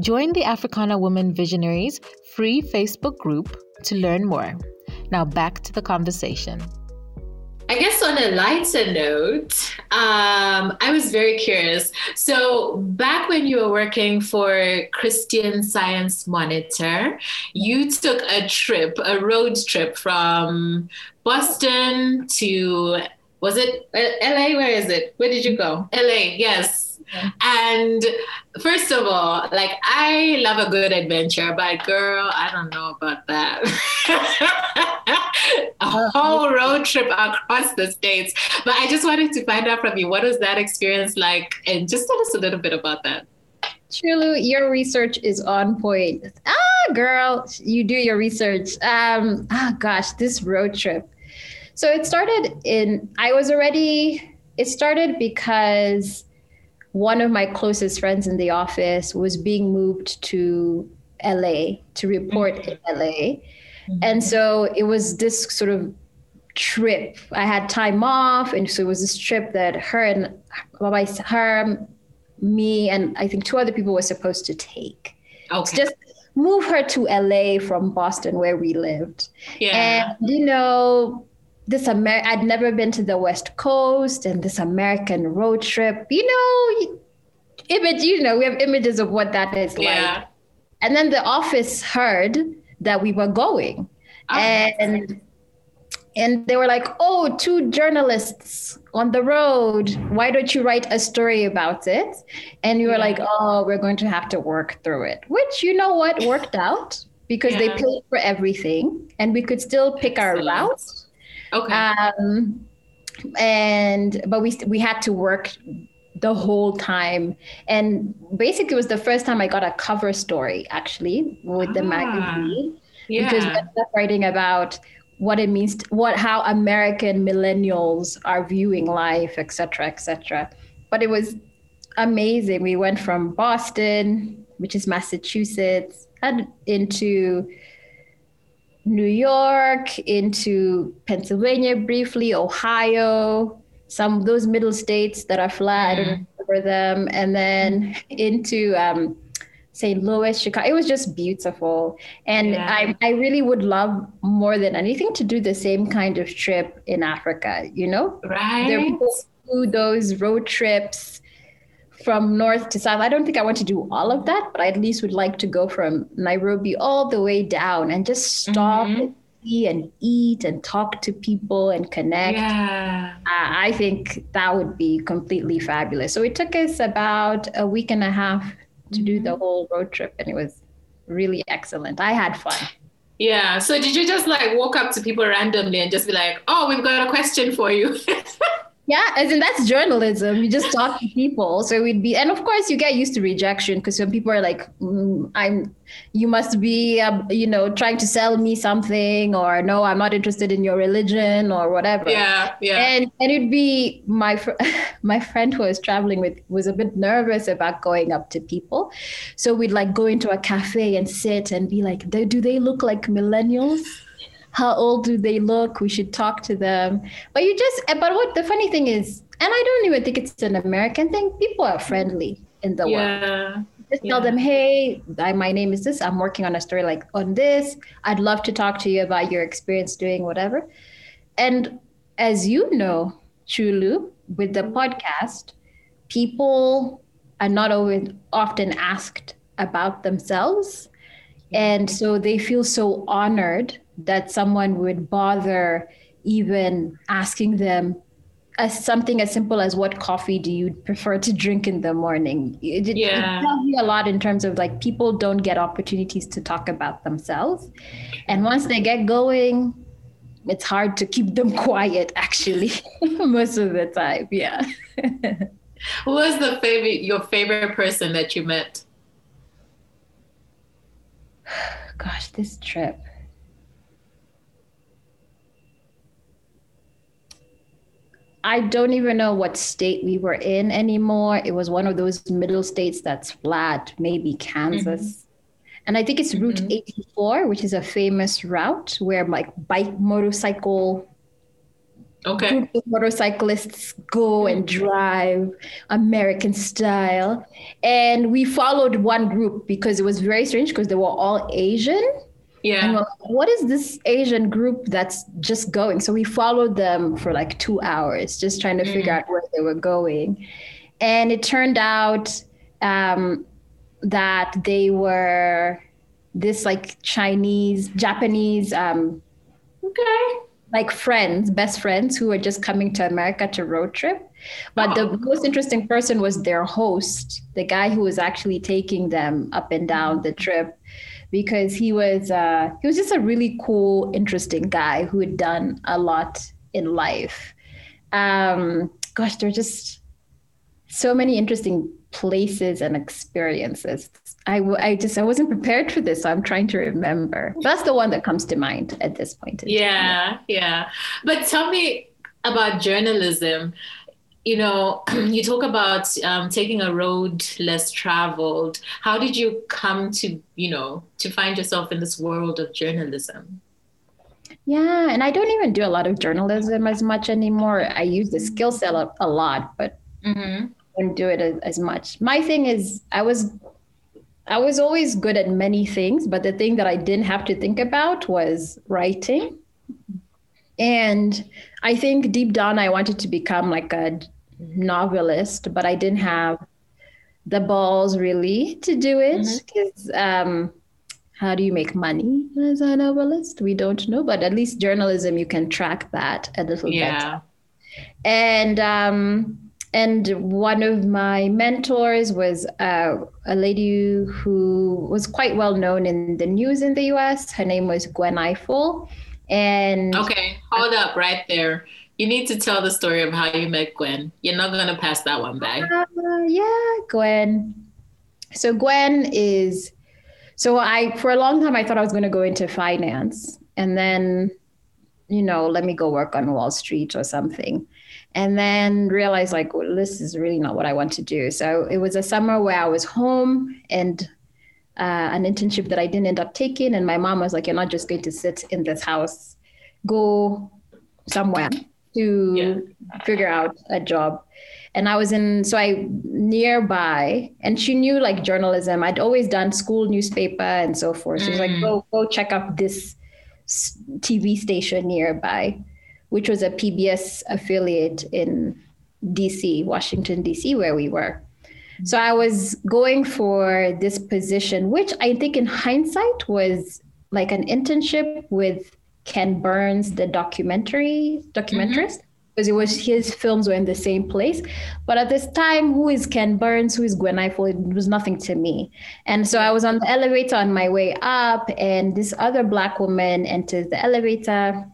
S1: Join the Africana Women Visionaries free Facebook group to learn more. Now back to the conversation.
S2: I guess on a lighter note, um, I was very curious. So, back when you were working for Christian Science Monitor, you took a trip, a road trip from Boston to, was it LA? Where is it? Where did you go? LA, yes. And first of all, like I love a good adventure, but girl, I don't know about that. a whole road trip across the states. But I just wanted to find out from you what was that experience like, and just tell us a little bit about that.
S3: Chulu, your research is on point. Ah, girl, you do your research. Um, ah, gosh, this road trip. So it started in. I was already. It started because one of my closest friends in the office was being moved to LA to report mm-hmm. in LA. Mm-hmm. And so it was this sort of trip. I had time off, and so it was this trip that her and her, me, and I think two other people were supposed to take. Okay. just move her to LA from Boston, where we lived. Yeah. And you know, this Amer- I'd never been to the West Coast and this American road trip. You know, image. You know, we have images of what that is yeah. like. And then the office heard that we were going, oh, and and they were like, "Oh, two journalists on the road. Why don't you write a story about it?" And we were yeah. like, "Oh, we're going to have to work through it." Which you know what worked out because yeah. they paid for everything, and we could still pick Excellent. our routes
S2: Okay. Um,
S3: and but we we had to work the whole time. And basically it was the first time i got a cover story actually with ah, the magazine yeah. because we writing about what it means to, what how american millennials are viewing life etc etc but it was amazing. We went from boston which is massachusetts and into New York, into Pennsylvania briefly, Ohio, some of those middle states that are flat, mm. I don't remember them, and then into um, St. Louis, Chicago. It was just beautiful. And yeah. I, I really would love more than anything to do the same kind of trip in Africa, you know?
S2: Right.
S3: There do those road trips from north to south. I don't think I want to do all of that, but I at least would like to go from Nairobi all the way down and just stop mm-hmm. and see and eat and talk to people and connect.
S2: Yeah. Uh,
S3: I think that would be completely fabulous. So it took us about a week and a half to mm-hmm. do the whole road trip, and it was really excellent. I had fun.
S2: Yeah. So did you just like walk up to people randomly and just be like, "Oh, we've got a question for you"?
S3: Yeah, as in that's journalism. You just talk to people. So we'd be, and of course, you get used to rejection because when people are like, mm, "I'm," you must be, um, you know, trying to sell me something, or no, I'm not interested in your religion, or whatever.
S2: Yeah, yeah.
S3: And and it'd be my fr- my friend who I was traveling with was a bit nervous about going up to people, so we'd like go into a cafe and sit and be like, "Do they look like millennials?" How old do they look? We should talk to them. But you just, eh, but what the funny thing is, and I don't even think it's an American thing, people are friendly. in the
S2: Yeah.
S3: world. Just tell
S2: Yeah.
S3: them, hey, I, my name is this. I'm working on a story like on this. I'd love to talk to you about your experience doing whatever. And as you know, Chulu, with the podcast, people are not always often asked about themselves. And so they feel so honored that someone would bother even asking them as something as simple as what coffee do you prefer to drink in the morning? It, it-
S2: Yeah.
S3: it tells you a lot in terms of like people don't get opportunities to talk about themselves. And once they get going, it's hard to keep them quiet actually most of the time. Yeah.
S2: Who was the favorite your favorite person that you met?
S3: Gosh, this trip. I don't even know what state we were in anymore. It was one of those middle states that's flat, maybe Kansas. And I think it's Route
S2: Mhm.
S3: 84, which is a famous route where like bike motorcycle
S2: Okay.
S3: motorcyclists go and drive American style. And we followed one group because it was very strange because they were all Asian.
S2: Yeah.
S3: like, what is this Asian group that's just going? So we followed them for like two hours, just trying to figure
S2: Mm.
S3: out where they were going. And it turned out um, that they were this like Chinese, Japanese, um,
S2: Okay.
S3: like friends, best friends who were just coming to America to road trip. But the
S2: Oh.
S3: most interesting person was their host, the guy who was actually taking them up and down the trip, because he was uh, he was just a really cool, interesting guy who had done a lot in life. Um, gosh, there are just so many interesting places and experiences. I, w- I just I wasn't prepared for this, so I'm trying to remember. That's the one that comes to mind at this point. in time.
S2: Yeah, yeah. But tell me about journalism. You know, you talk about um, taking a road less traveled. How did you come to, you know, to find yourself in this world of journalism?
S3: Yeah, and I don't even do a lot of journalism as much anymore. I use the skill set a, a lot, but
S2: Mm-hmm.
S3: I don't do it as, as much. My thing is, I was, I was always good at many things, but the thing that I didn't have to think about was writing. And I think deep down, I wanted to become like a novelist, but I didn't have the balls really to do it because um, how do you make money as a novelist? We don't know, but at least journalism, you can track that a little
S2: Yeah.
S3: and um, and one of my mentors was uh, a lady who was quite well known in the news in the U.S. Her name was Gwen Ifill, and
S2: Okay, hold up right there. You need to tell the story of how you met Gwen. You're not going to pass that one by.
S3: Uh, yeah, Gwen. So Gwen is so I for a long time I thought I was going to go into finance and then you know, let me go work on Wall Street or something. And then realized like well, this is really not what I want to do. So it was a summer where I was home and uh, an internship that I didn't end up taking. And my mom was like, You're not just going to sit in this house, go somewhere to
S2: Yeah.
S3: figure out a job and I was in so I nearby, and she knew like journalism. I'd always done school newspaper and so forth. She was like,
S2: Mm.
S3: "Go go check out this TV station nearby," which was a PBS affiliate in DC, Washington DC, where we were. So I was going for this position, which I think in hindsight was like an internship with Ken Burns, the documentary documentarist mm-hmm. because it was his films were in the same place. But at this time, who is Ken Burns? Who is Gwen Ifill? It was nothing to me. And so I was on the elevator on my way up, and this other black woman enters the elevator,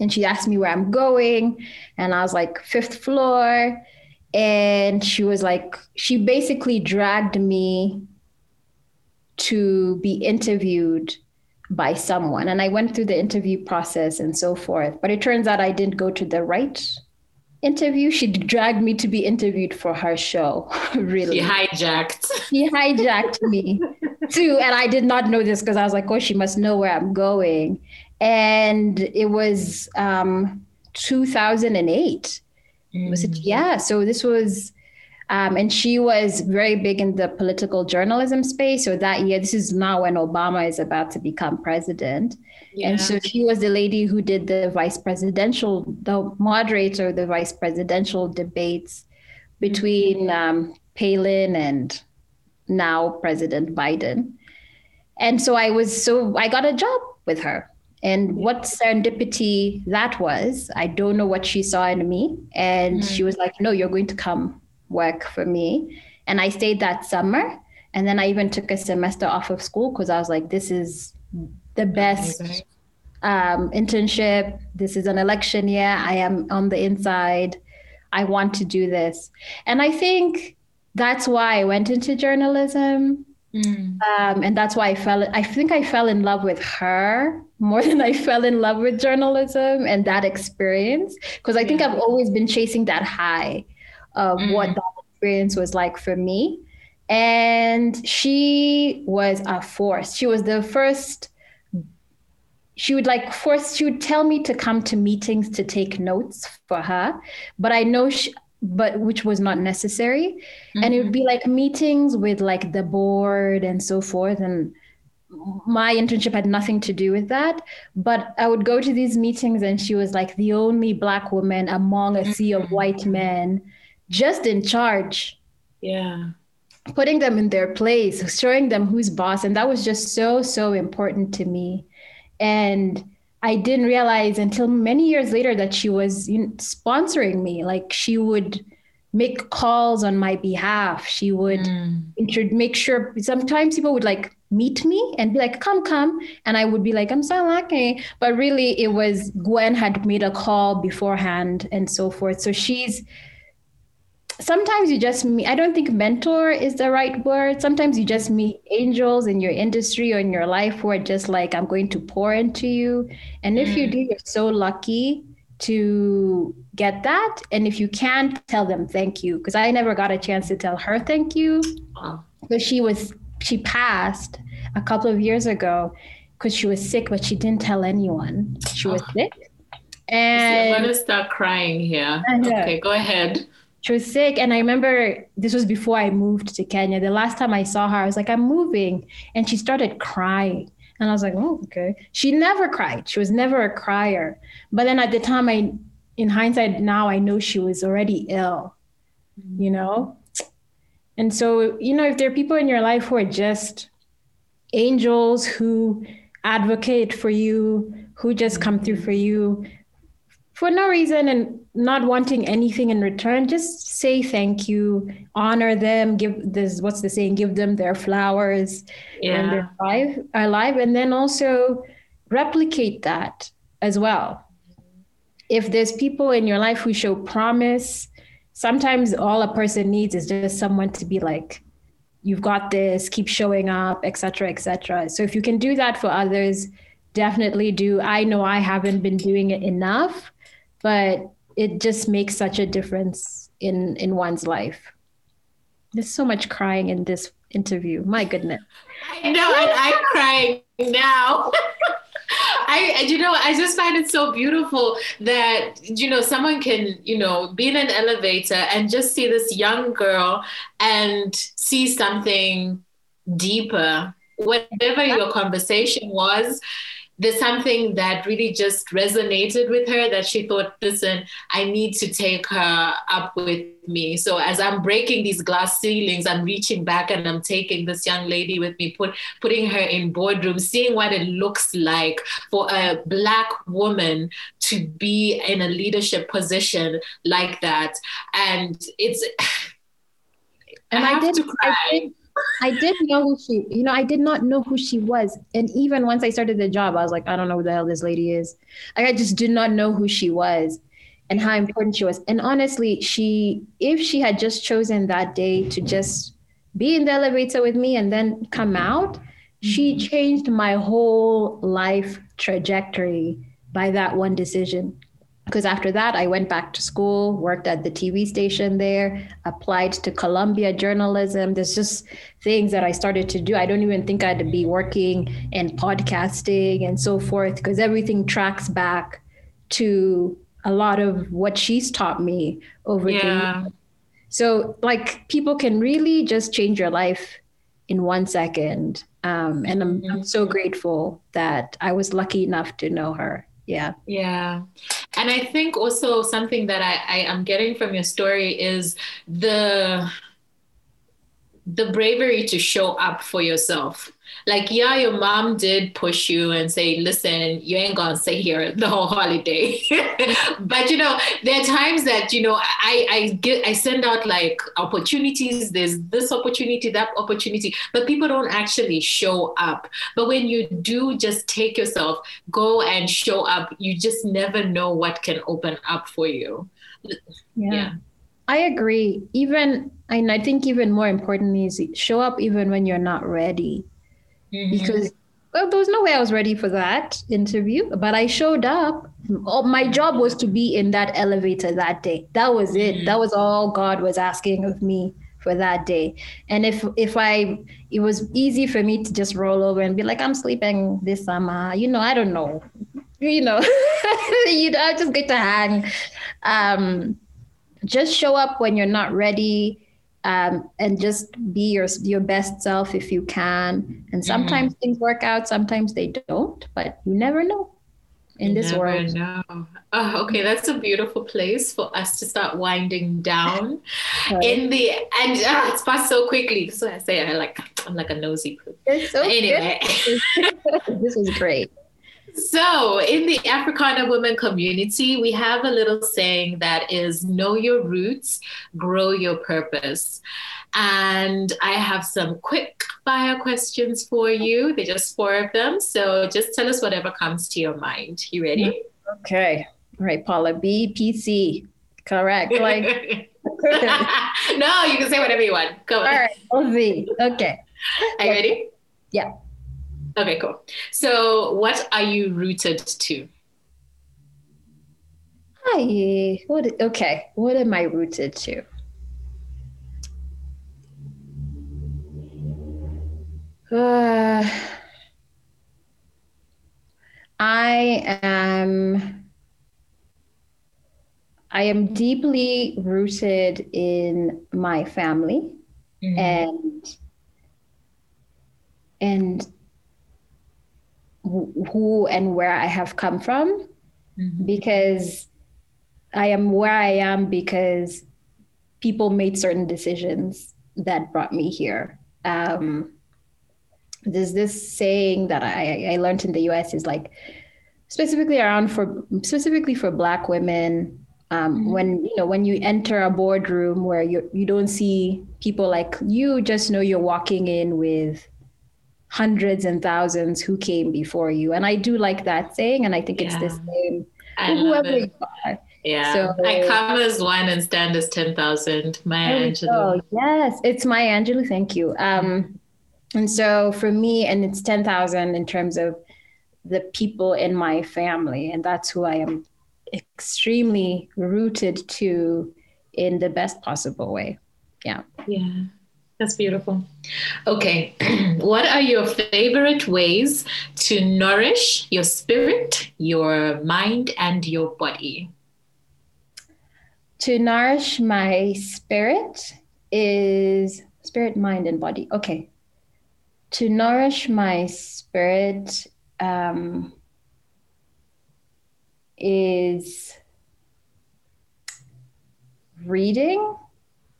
S3: and she asked me where I'm going, and I was like fifth floor, and she was like, she basically dragged me to be interviewed by someone. And I went through the interview process and so forth. But it turns out I didn't go to the right interview. She dragged me to be interviewed for her show. really.
S2: She hijacked.
S3: She hijacked me too. And I did not know this because I was like, oh, she must know where I'm going. And it was um, 2008. Was it? Yeah. So this was Um, and she was very big in the political journalism space. So that year, this is now when Obama is about to become president. Yeah. And so she was the lady who did the vice presidential, the moderator of the vice presidential debates between um, Palin and now President Biden. And so I was so I got a job with her. And what serendipity that was, I don't know what she saw in me. And mm. she was like, No, you're going to come work for me. And I stayed that summer. And then I even took a semester off of school because I was like, This is the best um, internship. This is an election year. I am on the inside. I want to do this. And I think that's why I went into journalism. Mm. Um, and that's why I fell, I think I fell in love with her more than I fell in love with journalism and that experience. Because I think yeah. I've always been chasing that high of mm. what that experience was like for me. And she was a force. She was the first she would like force she would tell me to come to meetings to take notes for her but i know she, but which was not necessary mm-hmm. and it would mm-hmm. be like meetings with like the board and so forth and my internship had nothing to do with that but i would go to these meetings and she was like the only black woman among a sea of white mm-hmm. men just in charge
S2: yeah
S3: putting them in their place showing them who's boss and that was just so so important to me and I didn't realize until many years later that she was sponsoring me. Like she would make calls on my behalf. She would mm. make sure sometimes people would like meet me and be like, come, come. And I would be like, I'm so lucky. But really, it was Gwen had made a call beforehand and so forth. So she's sometimes you just meet i don't think mentor is the right word. Sometimes you just meet angels in your industry or in your life who are just like i'm going to pour into you. And if mm. you do you're so lucky to get that. And if you can't tell them thank you. Because i never got a chance to tell her thank you. Because she was she passed a couple of years ago because she was sick but she didn't tell anyone. She was oh. sick.
S2: And i'm gonna start crying here. Okay go ahead
S3: she was sick and i remember this was before i moved to kenya. The last time i saw her i was like i'm moving and she started crying. And i was like oh okay. She never cried. She was never a crier. But then at the time i in hindsight now i know she was already ill you know? And so you know if there are people in your life who are just angels who advocate for you who just come through for you for no reason and not wanting anything in return, just say thank you, honor them, give this what's the saying, give them their flowers yeah. and their life uh, alive, and then also replicate that as well. If there's people in your life who show promise, sometimes all a person needs is just someone to be like, you've got this, keep showing up, etc., etc. So if you can do that for others, definitely do. I know I haven't been doing it enough but it just makes such a difference in in one's life. There's so much crying in this interview. My goodness.
S2: I know and i'm crying now. I, you know, I just find it so beautiful that, you know, someone can, you know, be in an elevator and just see this young girl and see something deeper. Whatever your conversation was, there's something that really just resonated with her that she thought, listen, I need to take her up with me. So as I'm breaking these glass ceilings, I'm reaching back and I'm taking this young lady with me, put, putting her in boardroom, seeing what it looks like for a black woman to be in a leadership position like that. And it's
S3: and I, I did, I did I didn't know who she, you know, I did not know who she was. And even once I started the job, I was like, I don't know who the hell this lady is. Like, I just did not know who she was and how important she was. And honestly, she, if she had just chosen that day to just be in the elevator with me and then come out, she mm-hmm. changed my whole life trajectory by that one decision because after that i went back to school worked at the tv station there applied to columbia journalism there's just things that i started to do i don't even think i'd be working in podcasting and so forth because everything tracks back to a lot of what she's taught me over yeah. the years So, like, people can really just change your life in one second. Um, and I'm, I'm so grateful that I was lucky enough to know her. Yeah.
S2: Yeah. And I think also something that I, I am getting from your story is the the bravery to show up for yourself. Like yeah your mom did push you and say listen you ain't gonna stay here the whole holiday. But you know there are times that you know i i get i send out like opportunities. There's this opportunity that opportunity. But people don't actually show up. But when you do just take yourself go and show up you just never know what can open up for you.
S3: Yeah. yeah. I agree. Even and I think even more importantly is show up even when you're not ready mm-hmm. because well, there was no way I was ready for that interview, but I showed up. Oh, my job was to be in that elevator that day. That was it. Mm-hmm. That was all God was asking of me for that day. And if if I it was easy for me to just roll over and be like, I'm sleeping this summer, you know, I don't know. You know, you know, I just get to hang. Um, just show up when you're not ready um, and just be your your best self if you can. And sometimes mm. things work out, sometimes they don't, but you never know in you this world.
S2: Know. Oh, okay, that's a beautiful place for us to start winding down. In the and uh, it's passed so quickly. So I say I like I'm like a nosy poop. So anyway,
S3: this is great.
S2: So, in the Africana women community, we have a little saying that is know your roots, grow your purpose. And I have some quick fire questions for you. They're just four of them. So, just tell us whatever comes to your mind. You ready?
S3: Okay. All right, Paula. BPC. Correct. Like
S2: No, you can say whatever you want. Go on. All right.
S3: LV. Okay.
S2: Are you ready?
S3: Yeah.
S2: Okay, cool. So, what are you rooted to?
S3: Hi. What? Okay. What am I rooted to? Uh, I am. I am deeply rooted in my family, mm-hmm. and and who and where I have come from mm-hmm. because I am where I am because people made certain decisions that brought me here. Um, there's this saying that I, I learned in the US is like specifically around for specifically for black women um, mm-hmm. when you know when you enter a boardroom where you you don't see people like you just know you're walking in with hundreds and thousands who came before you. And I do like that saying, and I think yeah. it's the same I whoever
S2: you are. Yeah. So, I come as one and stand as 10,000. Maya Angelou.
S3: Oh yes, it's Maya Angelou. Thank you. Um, and so for me, and it's 10,000 in terms of the people in my family. And that's who I am extremely rooted to in the best possible way. Yeah.
S2: Yeah. That's beautiful. Okay. what are your favorite ways to nourish your spirit, your mind, and your body?
S3: To nourish my spirit is spirit, mind, and body. Okay. To nourish my spirit um, is reading.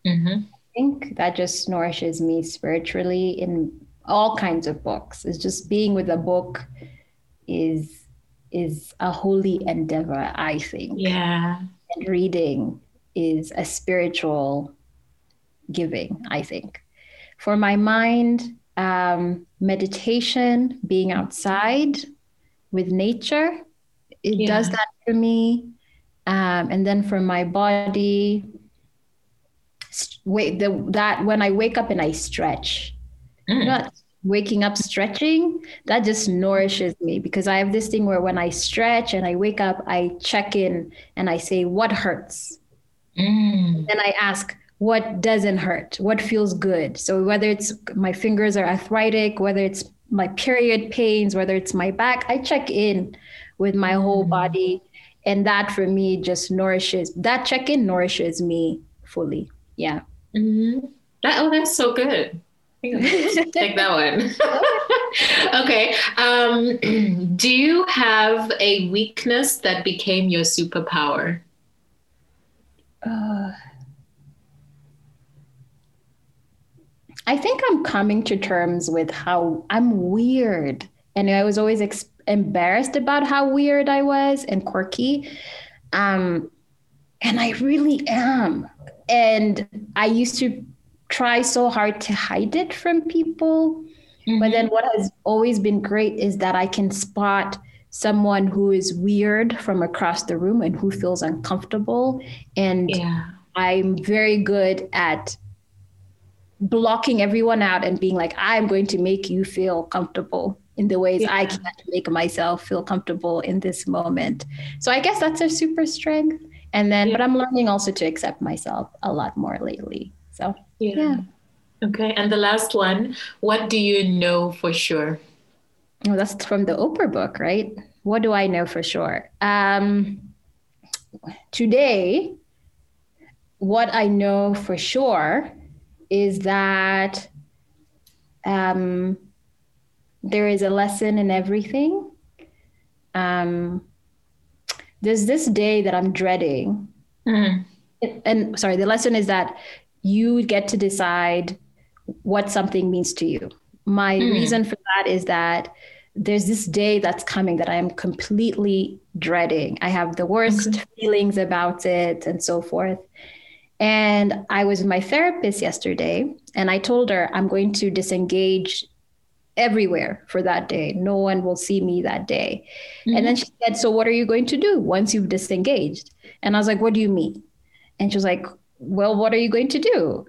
S3: Mm-hmm think that just nourishes me spiritually in all kinds of books. It's just being with a book is is a holy endeavor, I think.
S2: Yeah.
S3: And reading is a spiritual giving, I think. For my mind, um, meditation, being outside with nature, it yeah. does that for me. Um, and then for my body, wait the that when I wake up and I stretch, mm. not waking up stretching, that just nourishes me because I have this thing where when I stretch and I wake up, I check in and I say, what hurts? Mm. And I ask, what doesn't hurt? What feels good? So whether it's my fingers are arthritic, whether it's my period pains, whether it's my back, I check in with my whole mm. body. And that for me just nourishes, that check in nourishes me fully. Yeah.
S2: Mm-hmm. That, oh, that's so good. Take that one. okay. Um, do you have a weakness that became your superpower? Uh,
S3: I think I'm coming to terms with how I'm weird. And I was always ex- embarrassed about how weird I was and quirky. Um, and I really am. And I used to try so hard to hide it from people. Mm-hmm. But then what has always been great is that I can spot someone who is weird from across the room and who feels uncomfortable. And yeah. I'm very good at blocking everyone out and being like, I'm going to make you feel comfortable in the ways yeah. I can't make myself feel comfortable in this moment. So I guess that's a super strength. And then, yeah. but I'm learning also to accept myself a lot more lately. So, yeah. yeah.
S2: Okay. And the last one, what do you know for sure?
S3: Oh, that's from the Oprah book, right? What do I know for sure? Um, today, what I know for sure is that um, there is a lesson in everything. Um, there's this day that I'm dreading. Mm. And sorry, the lesson is that you get to decide what something means to you. My mm. reason for that is that there's this day that's coming that I am completely dreading. I have the worst okay. feelings about it and so forth. And I was with my therapist yesterday and I told her I'm going to disengage everywhere for that day. No one will see me that day. Mm-hmm. And then she said, So what are you going to do once you've disengaged? And I was like, What do you mean? And she was like, Well, what are you going to do?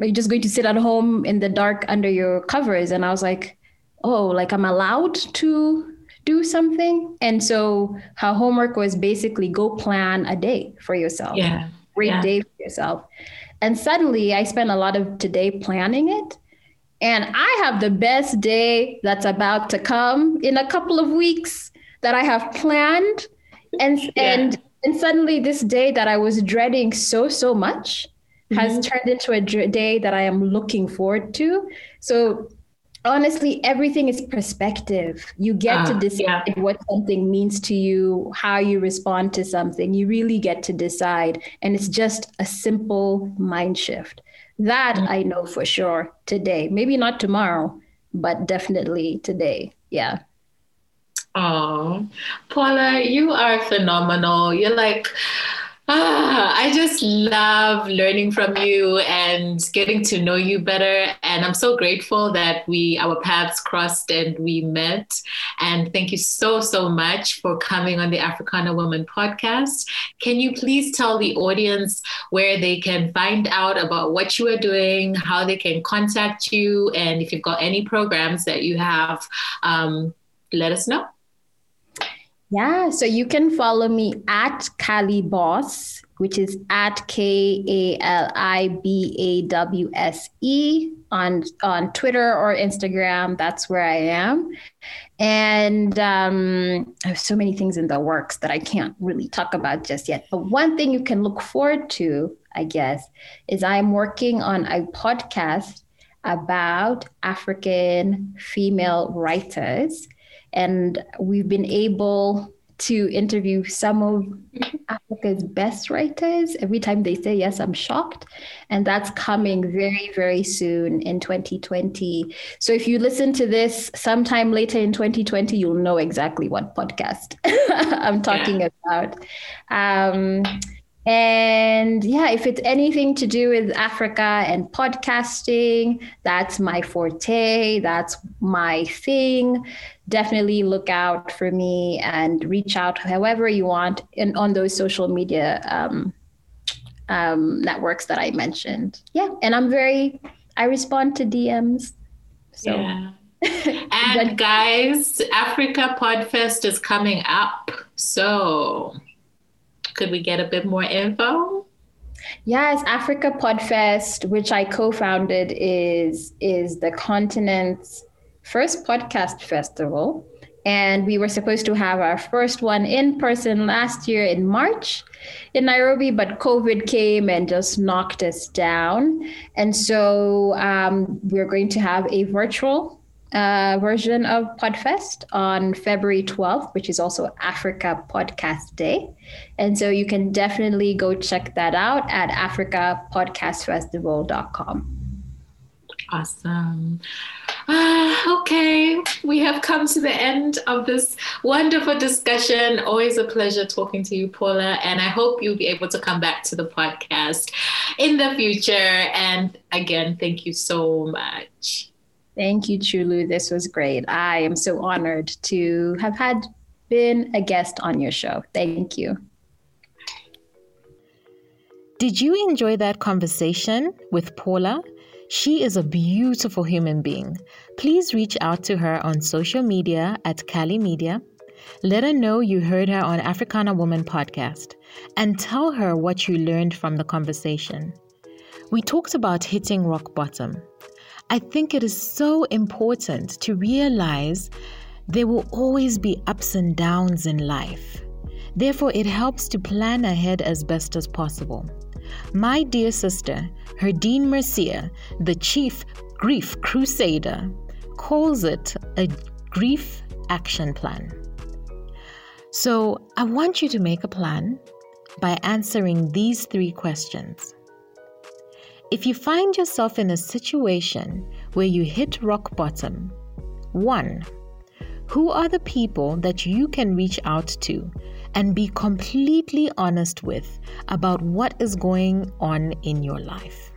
S3: Are you just going to sit at home in the dark under your covers? And I was like, Oh, like I'm allowed to do something. And so her homework was basically go plan a day for yourself.
S2: Yeah.
S3: Great
S2: yeah.
S3: day for yourself. And suddenly I spent a lot of today planning it. And I have the best day that's about to come in a couple of weeks that I have planned. And yeah. and and suddenly this day that I was dreading so so much mm-hmm. has turned into a day that I am looking forward to. So honestly everything is perspective you get uh, to decide yeah. what something means to you how you respond to something you really get to decide and it's just a simple mind shift that mm-hmm. i know for sure today. Maybe not tomorrow but definitely today. Yeah.
S2: Oh paula you are phenomenal. You're like Ah, I just love learning from you and getting to know you better. And I'm so grateful that we our paths crossed and we met. And thank you so, so much for coming on the Africana Woman podcast. Can you please tell the audience where they can find out about what you are doing, how they can contact you, and if you've got any programs that you have, um, let us know.
S3: Yeah, so you can follow me at Kali Boss, which is at K A L I B A W S E on on Twitter or Instagram. That's where I am, and um, I have so many things in the works that I can't really talk about just yet. But one thing you can look forward to, I guess, is I'm working on a podcast about African female writers and we've been able to interview some of Africa's best writers. Every time they say yes, I'm shocked. And that's coming very, very soon in 2020. So if you listen to this sometime later in 2020, you'll know exactly what podcast I'm talking yeah. about. Um, and yeah, if it's anything to do with Africa and podcasting, that's my forte, that's my thing. Definitely look out for me and reach out however you want in, on those social media um, um, networks that I mentioned. Yeah, and I'm very, I respond to DMs. So.
S2: Yeah. and guys, Africa Podfest is coming up. So could we get a bit more info?
S3: Yes, Africa Podfest, which I co-founded, is is the continent's first podcast festival. And we were supposed to have our first one in person last year in March in Nairobi, but COVID came and just knocked us down. And so um, we're going to have a virtual uh, version of Podfest on February 12th, which is also Africa Podcast Day. And so you can definitely go check that out at africapodcastfestival.com.
S2: Awesome. Uh, okay, we have come to the end of this wonderful discussion. Always a pleasure talking to you, Paula. And I hope you'll be able to come back to the podcast in the future. And again, thank you so much.
S3: Thank you, Chulu. This was great. I am so honored to have had been a guest on your show. Thank you.
S1: Did you enjoy that conversation with Paula? She is a beautiful human being. Please reach out to her on social media at Cali Media. Let her know you heard her on Africana Woman podcast and tell her what you learned from the conversation. We talked about hitting rock bottom. I think it is so important to realize there will always be ups and downs in life. Therefore, it helps to plan ahead as best as possible. My dear sister, Herdine Mercia, the chief grief crusader, calls it a grief action plan. So I want you to make a plan by answering these three questions. If you find yourself in a situation where you hit rock bottom, one, who are the people that you can reach out to and be completely honest with about what is going on in your life.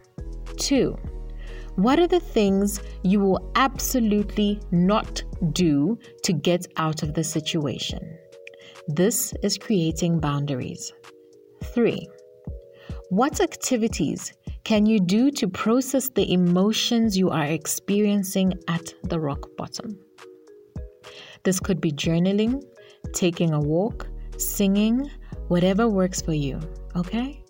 S1: Two, what are the things you will absolutely not do to get out of the situation? This is creating boundaries. Three, what activities can you do to process the emotions you are experiencing at the rock bottom? This could be journaling, taking a walk, singing, whatever works for you, okay?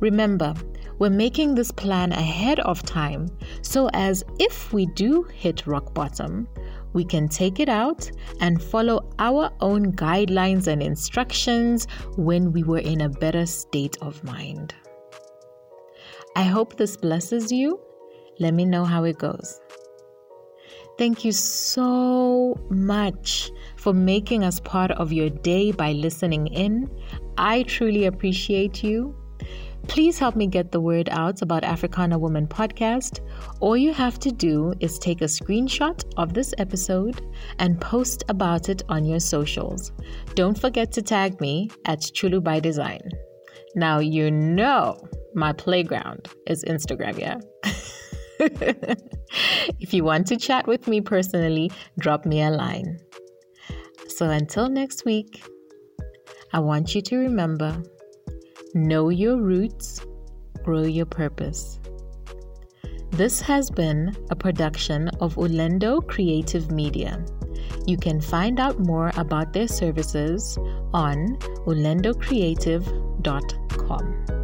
S1: Remember, we're making this plan ahead of time so as if we do hit rock bottom, we can take it out and follow our own guidelines and instructions when we were in a better state of mind. I hope this blesses you. Let me know how it goes. Thank you so much for making us part of your day by listening in. I truly appreciate you. Please help me get the word out about Africana Woman podcast. All you have to do is take a screenshot of this episode and post about it on your socials. Don't forget to tag me at Chulu by Design. Now you know my playground is Instagram, yeah? if you want to chat with me personally, drop me a line. So until next week, I want you to remember know your roots, grow your purpose. This has been a production of Ulendo Creative Media. You can find out more about their services on ulendocreative.com.